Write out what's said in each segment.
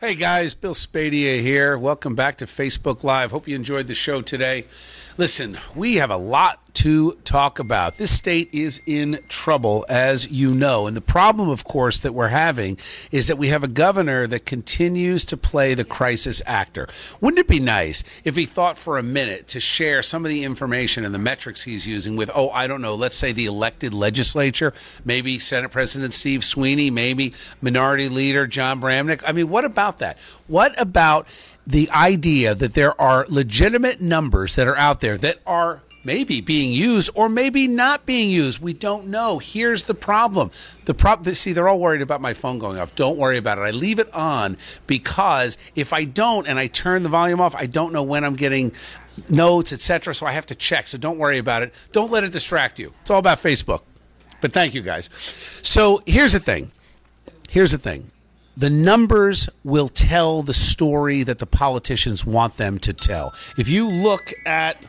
Hey guys, Bill Spadea here. Welcome back to Facebook Live. Hope you enjoyed the show today. Listen, we have a lot to talk about. This state is in trouble, as you know. And the problem, of course, that we're having is that we have a governor that continues to play the crisis actor. Wouldn't it be nice if he thought for a minute to share some of the information and the metrics he's using with, oh, I don't know, let's say the elected legislature, maybe Senate President Steve Sweeney, maybe Minority Leader Jon Bramnick? I mean, what about that? What about the idea that there are legitimate numbers that are out there that are maybe being used or maybe not being used. We don't know. Here's the problem. The problem see they're all worried about my phone going off. Don't worry about it. I leave it on because if I don't and I turn the volume off, I don't know when I'm getting notes, etc. So I have to check. So don't worry about it. Don't let it distract you. It's all about Facebook. But thank you guys. So here's the thing. Here's the thing the numbers will tell the story that the politicians want them to tell. If you look at,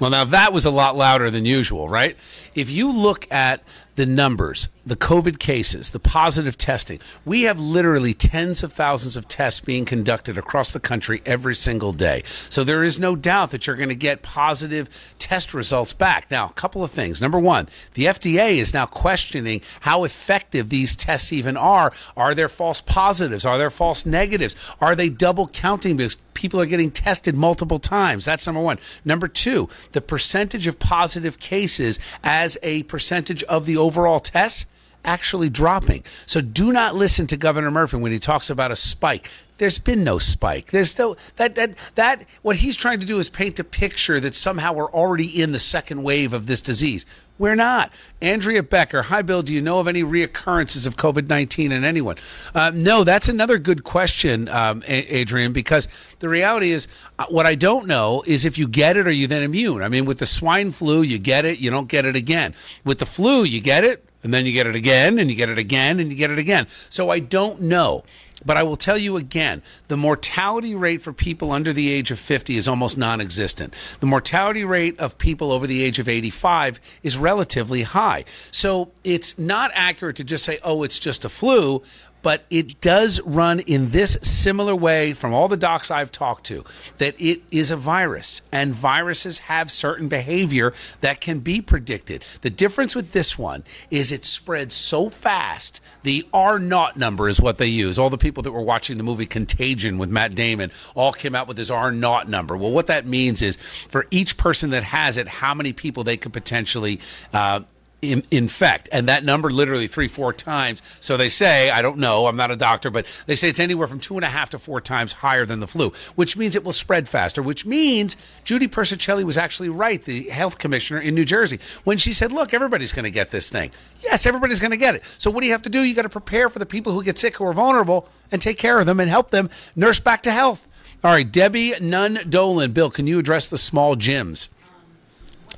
well, now that was a lot louder than usual, right? If you look at the numbers, the COVID cases, the positive testing, we have literally tens of thousands of tests being conducted across the country every single day. So there is no doubt that you're going to get positive test results back. Now, a couple of things. Number one, the FDA is now questioning how effective these tests even are. Are there false positives? Are there false negatives? Are they double counting because people are getting tested multiple times? That's number one. Number two, the percentage of positive cases as a percentage of the overall tests actually dropping. So do not listen to Governor Murphy when he talks about a spike. There's been no spike. There's no that that that what he's trying to do is paint a picture that somehow we're already in the second wave of this disease. We're not. Andrea Becker, hi Bill. Do you know of any reoccurrences of COVID nineteen in anyone? Uh, no, that's another good question, um, Adrian. Because the reality is, uh, what I don't know is if you get it, are you then immune? I mean, with the swine flu, you get it, you don't get it again. With the flu, you get it, and then you get it again, and you get it again, and you get it again. So I don't know. But I will tell you again the mortality rate for people under the age of 50 is almost non existent. The mortality rate of people over the age of 85 is relatively high. So it's not accurate to just say, oh, it's just a flu but it does run in this similar way from all the docs I've talked to that it is a virus and viruses have certain behavior that can be predicted. The difference with this one is it spreads so fast. The R naught number is what they use. All the people that were watching the movie Contagion with Matt Damon all came out with this R naught number. Well, what that means is for each person that has it, how many people they could potentially uh, in, infect and that number literally three four times. So they say i don't know i'm not a doctor but they say it's anywhere from two and a half to four times higher than the flu which means it will spread faster which means judy persichilli was actually right the health commissioner in new jersey when she said look everybody's going to get this thing. Yes everybody's going to get it. So what do you have to do? You got to prepare for the people who get sick who are vulnerable and take care of them and help them nurse back to health. All right debbie nunn dolan bill can you address the small gyms?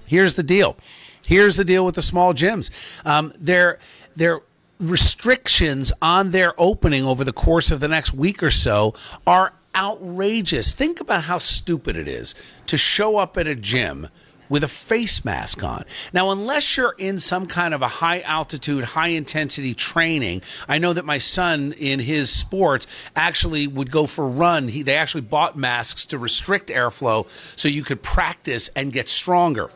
Here's the deal Here's the deal with the small gyms. Um, they're they're restrictions on their opening over the course of the next week or so are outrageous. Think about how stupid it is to show up at a gym with a face mask on. Now, unless you're in some kind of a high altitude, high intensity training, I know that my son in his sports actually would go for a run. He, they actually bought masks to restrict airflow so you could practice and get stronger.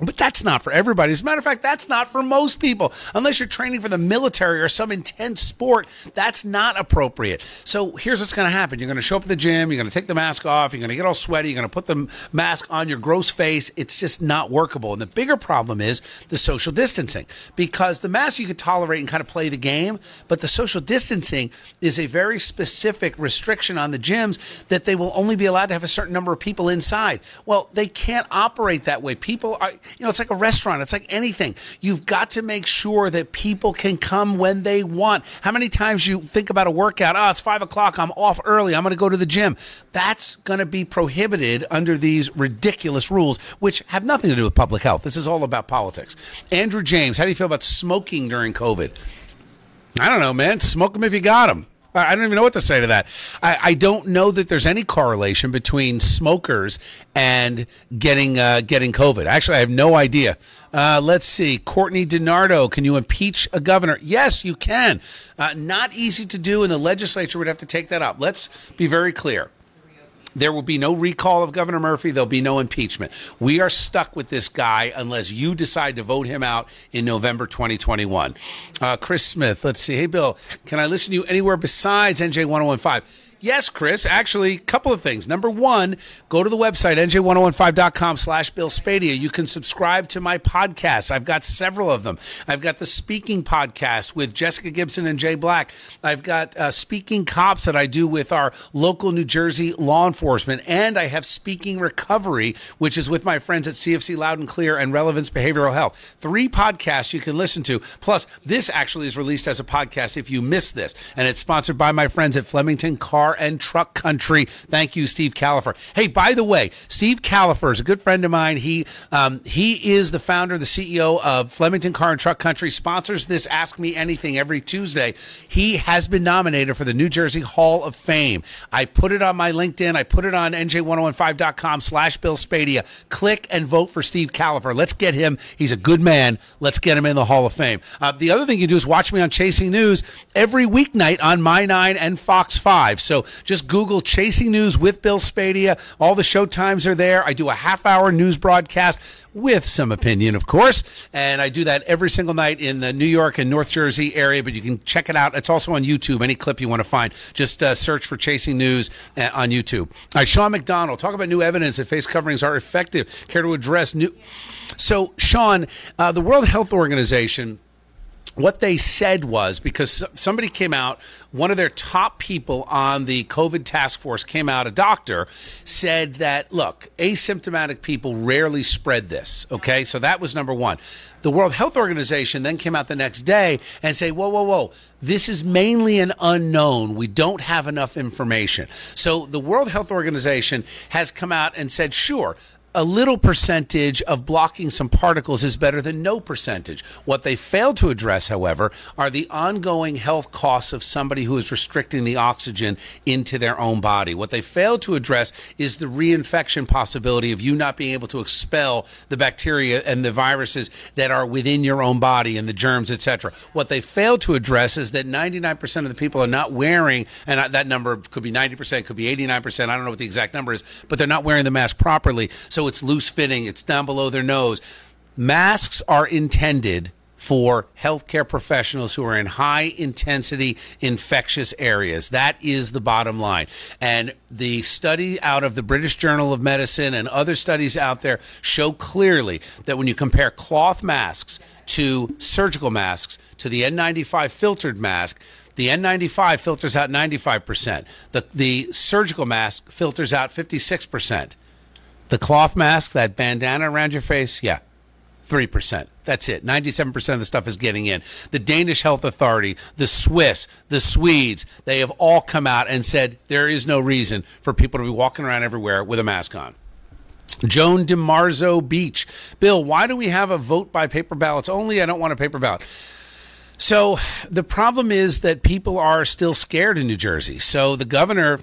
But that's not for everybody. As a matter of fact, that's not for most people. Unless you're training for the military or some intense sport, that's not appropriate. So here's what's going to happen. You're going to show up at the gym, you're going to take the mask off, you're going to get all sweaty, you're going to put the mask on your gross face. It's just not workable. And the bigger problem is the social distancing because the mask you could tolerate and kind of play the game, but the social distancing is a very specific restriction on the gyms that they will only be allowed to have a certain number of people inside. Well, they can't operate that way. People are you know, it's like a restaurant. It's like anything. You've got to make sure that people can come when they want. How many times you think about a workout? Oh, it's five o'clock. I'm off early. I'm going to go to the gym. That's going to be prohibited under these ridiculous rules, which have nothing to do with public health. This is all about politics. Andrew James, how do you feel about smoking during COVID? I don't know, man. Smoke them if you got them. I don't even know what to say to that. I, I don't know that there's any correlation between smokers and getting uh, getting COVID. Actually, I have no idea. Uh, let's see. Courtney DiNardo, can you impeach a governor? Yes, you can. Uh, not easy to do, and the legislature would have to take that up. Let's be very clear. There will be no recall of Governor Murphy. There'll be no impeachment. We are stuck with this guy unless you decide to vote him out in November 2021. Uh, Chris Smith, let's see. Hey, Bill, can I listen to you anywhere besides NJ 1015? Yes, Chris. Actually, a couple of things. Number one, go to the website, nj1015.com slash Bill Spadea. You can subscribe to my podcasts. I've got several of them. I've got the Speaking Podcast with Jessica Gibson and Jay Black. I've got uh, Speaking Cops that I do with our local New Jersey law enforcement. And I have Speaking Recovery, which is with my friends at CFC Loud and Clear and Relevance Behavioral Health. Three podcasts you can listen to. Plus, this actually is released as a podcast if you miss this. And it's sponsored by my friends at Flemington Car car and truck country. Thank you, Steve Kalafer. Hey, by the way, Steve Kalafer is a good friend of mine. He um, he is the founder, the CEO of Flemington Car and Truck Country. Sponsors this Ask Me Anything every Tuesday. He has been nominated for the New Jersey Hall of Fame. I put it on my LinkedIn. I put it on nj1015.com slash Bill Spadea. Click and vote for Steve Kalafer. Let's get him. He's a good man. Let's get him in the Hall of Fame. Uh, the other thing you do is watch me on Chasing News every weeknight on My Nine and Fox 5. So just Google Chasing News with Bill Spadea. All the show times are there. I do a half hour news broadcast with some opinion, of course. And I do that every single night in the New York and North Jersey area, but you can check it out. It's also on YouTube. Any clip you want to find, just uh, search for Chasing News uh, on YouTube. All right, Sean McDonald, talk about new evidence that face coverings are effective. Care to address new. So, Sean, uh, the World Health Organization what they said was because somebody came out, one of their top people on the COVID task force came out, a doctor, said that, look, asymptomatic people rarely spread this. Okay. So that was number one. The World Health Organization then came out the next day and say, whoa, whoa, whoa, this is mainly an unknown. We don't have enough information. So the World Health Organization has come out and said, sure, a little percentage of blocking some particles is better than no percentage. What they fail to address, however, are the ongoing health costs of somebody who is restricting the oxygen into their own body. What they fail to address is the reinfection possibility of you not being able to expel the bacteria and the viruses that are within your own body and the germs, etc. What they fail to address is that 99% of the people are not wearing, and that number could be 90%, could be 89%, I don't know what the exact number is, but they're not wearing the mask properly. So it's loose fitting, it's down below their nose. Masks are intended for healthcare professionals who are in high intensity infectious areas. That is the bottom line. And the study out of the British Journal of Medicine and other studies out there show clearly that when you compare cloth masks to surgical masks to the N95 filtered mask, the N95 filters out 95%. The, the surgical mask filters out 56%. The cloth mask, that bandana around your face, yeah, 3%. That's it. 97% of the stuff is getting in. The Danish Health Authority, the Swiss, the Swedes, they have all come out and said there is no reason for people to be walking around everywhere with a mask on. Joan DeMarzo Beach. Bill, why do we have a vote by paper ballots only? I don't want a paper ballot. So the problem is that people are still scared in New Jersey. So the governor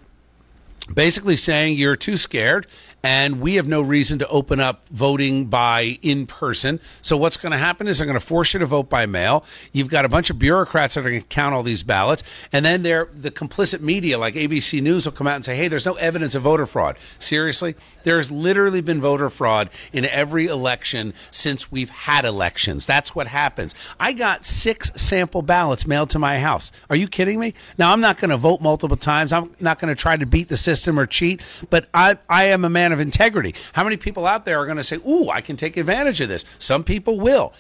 basically saying you're too scared and we have no reason to open up voting by in person. So what's going to happen is they're going to force you to vote by mail. You've got a bunch of bureaucrats that are going to count all these ballots, and then they're the complicit media like ABC News will come out and say, "Hey, there's no evidence of voter fraud." Seriously, there has literally been voter fraud in every election since we've had elections. That's what happens. I got six sample ballots mailed to my house. Are you kidding me? Now I'm not going to vote multiple times. I'm not going to try to beat the system or cheat, but I I am a man of integrity. How many people out there are going to say, "Ooh, I can take advantage of this"? Some people will.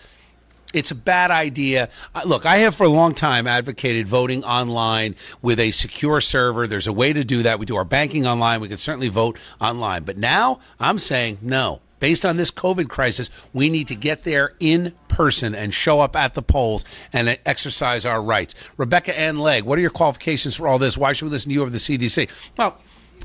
It's a bad idea. Look, I have for a long time advocated voting online with a secure server. There's a way to do that. We do our banking online. We can certainly vote online. But now I'm saying no. Based on this COVID crisis, we need to get there in person and show up at the polls and exercise our rights. Rebecca Ann Legg, what are your qualifications for all this? Why should we listen to you over the CDC? Well,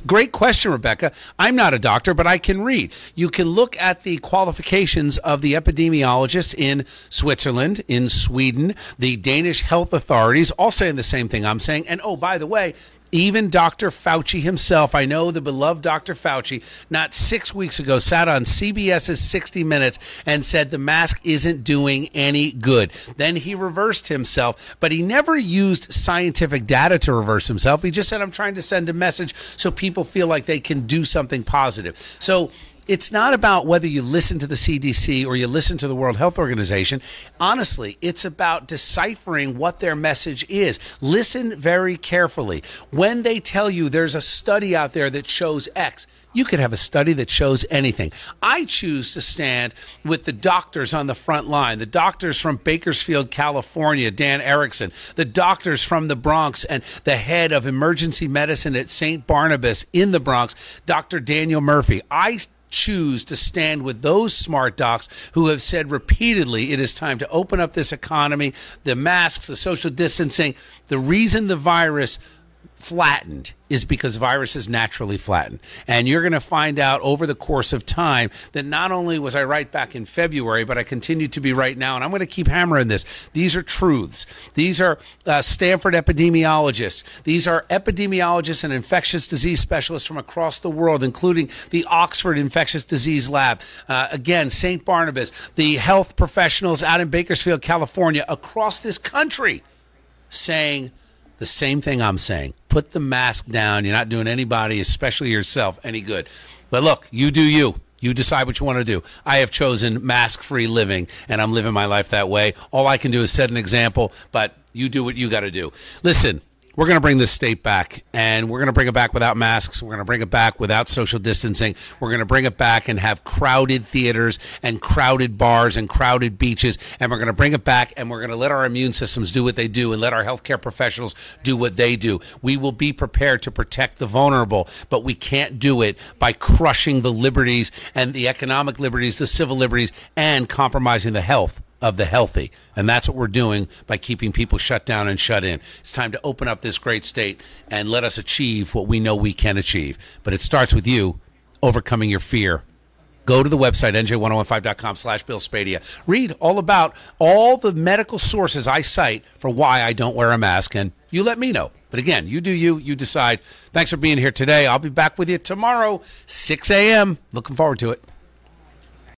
Great question, Rebecca. I'm not a doctor, but I can read. You can look at the qualifications of the epidemiologists in Switzerland, in Sweden, the Danish health authorities, all saying the same thing I'm saying. And oh, by the way, even Dr. Fauci himself, I know the beloved Dr. Fauci, not six weeks ago, sat on CBS's 60 Minutes and said the mask isn't doing any good. Then he reversed himself, but he never used scientific data to reverse himself. He just said, I'm trying to send a message so people feel like they can do something positive. So, it's not about whether you listen to the CDC or you listen to the World Health Organization. Honestly, it's about deciphering what their message is. Listen very carefully. When they tell you there's a study out there that shows X, you could have a study that shows anything. I choose to stand with the doctors on the front line, the doctors from Bakersfield, California, Dan Erickson, the doctors from the Bronx, and the head of emergency medicine at St. Barnabas in the Bronx, Dr. Daniel Murphy. I choose to stand with those smart docs who have said repeatedly it is time to open up this economy, the masks, the social distancing. The reason the virus flattened is because viruses naturally flatten. And you're going to find out over the course of time that not only was I right back in February, but I continue to be right now. And I'm going to keep hammering this. These are truths. These are uh, Stanford epidemiologists. These are epidemiologists and infectious disease specialists from across the world, including the Oxford Infectious Disease Lab. Uh, again, St. Barnabas, the health professionals out in Bakersfield, California, across this country saying, the same thing I'm saying. Put the mask down. You're not doing anybody, especially yourself, any good. But look, you do you. You decide what you want to do. I have chosen mask free living, and I'm living my life that way. All I can do is set an example, but you do what you got to do. Listen, we're going to bring this state back, and we're going to bring it back without masks. We're going to bring it back without social distancing. We're going to bring it back and have crowded theaters and crowded bars and crowded beaches. And we're going to bring it back, and we're going to let our immune systems do what they do and let our healthcare professionals do what they do. We will be prepared to protect the vulnerable, but we can't do it by crushing the liberties and the economic liberties, the civil liberties, and compromising the health of the healthy. And that's what we're doing by keeping people shut down and shut in. It's time to open up this great state and let us achieve what we know we can achieve. But it starts with you overcoming your fear. Go to the website, nj1015.com slash Bill Spadea. Read all about all the medical sources I cite for why I don't wear a mask, and you let me know. But again, you do you, you decide. Thanks for being here today. I'll be back with you tomorrow, 6 a.m. Looking forward to it.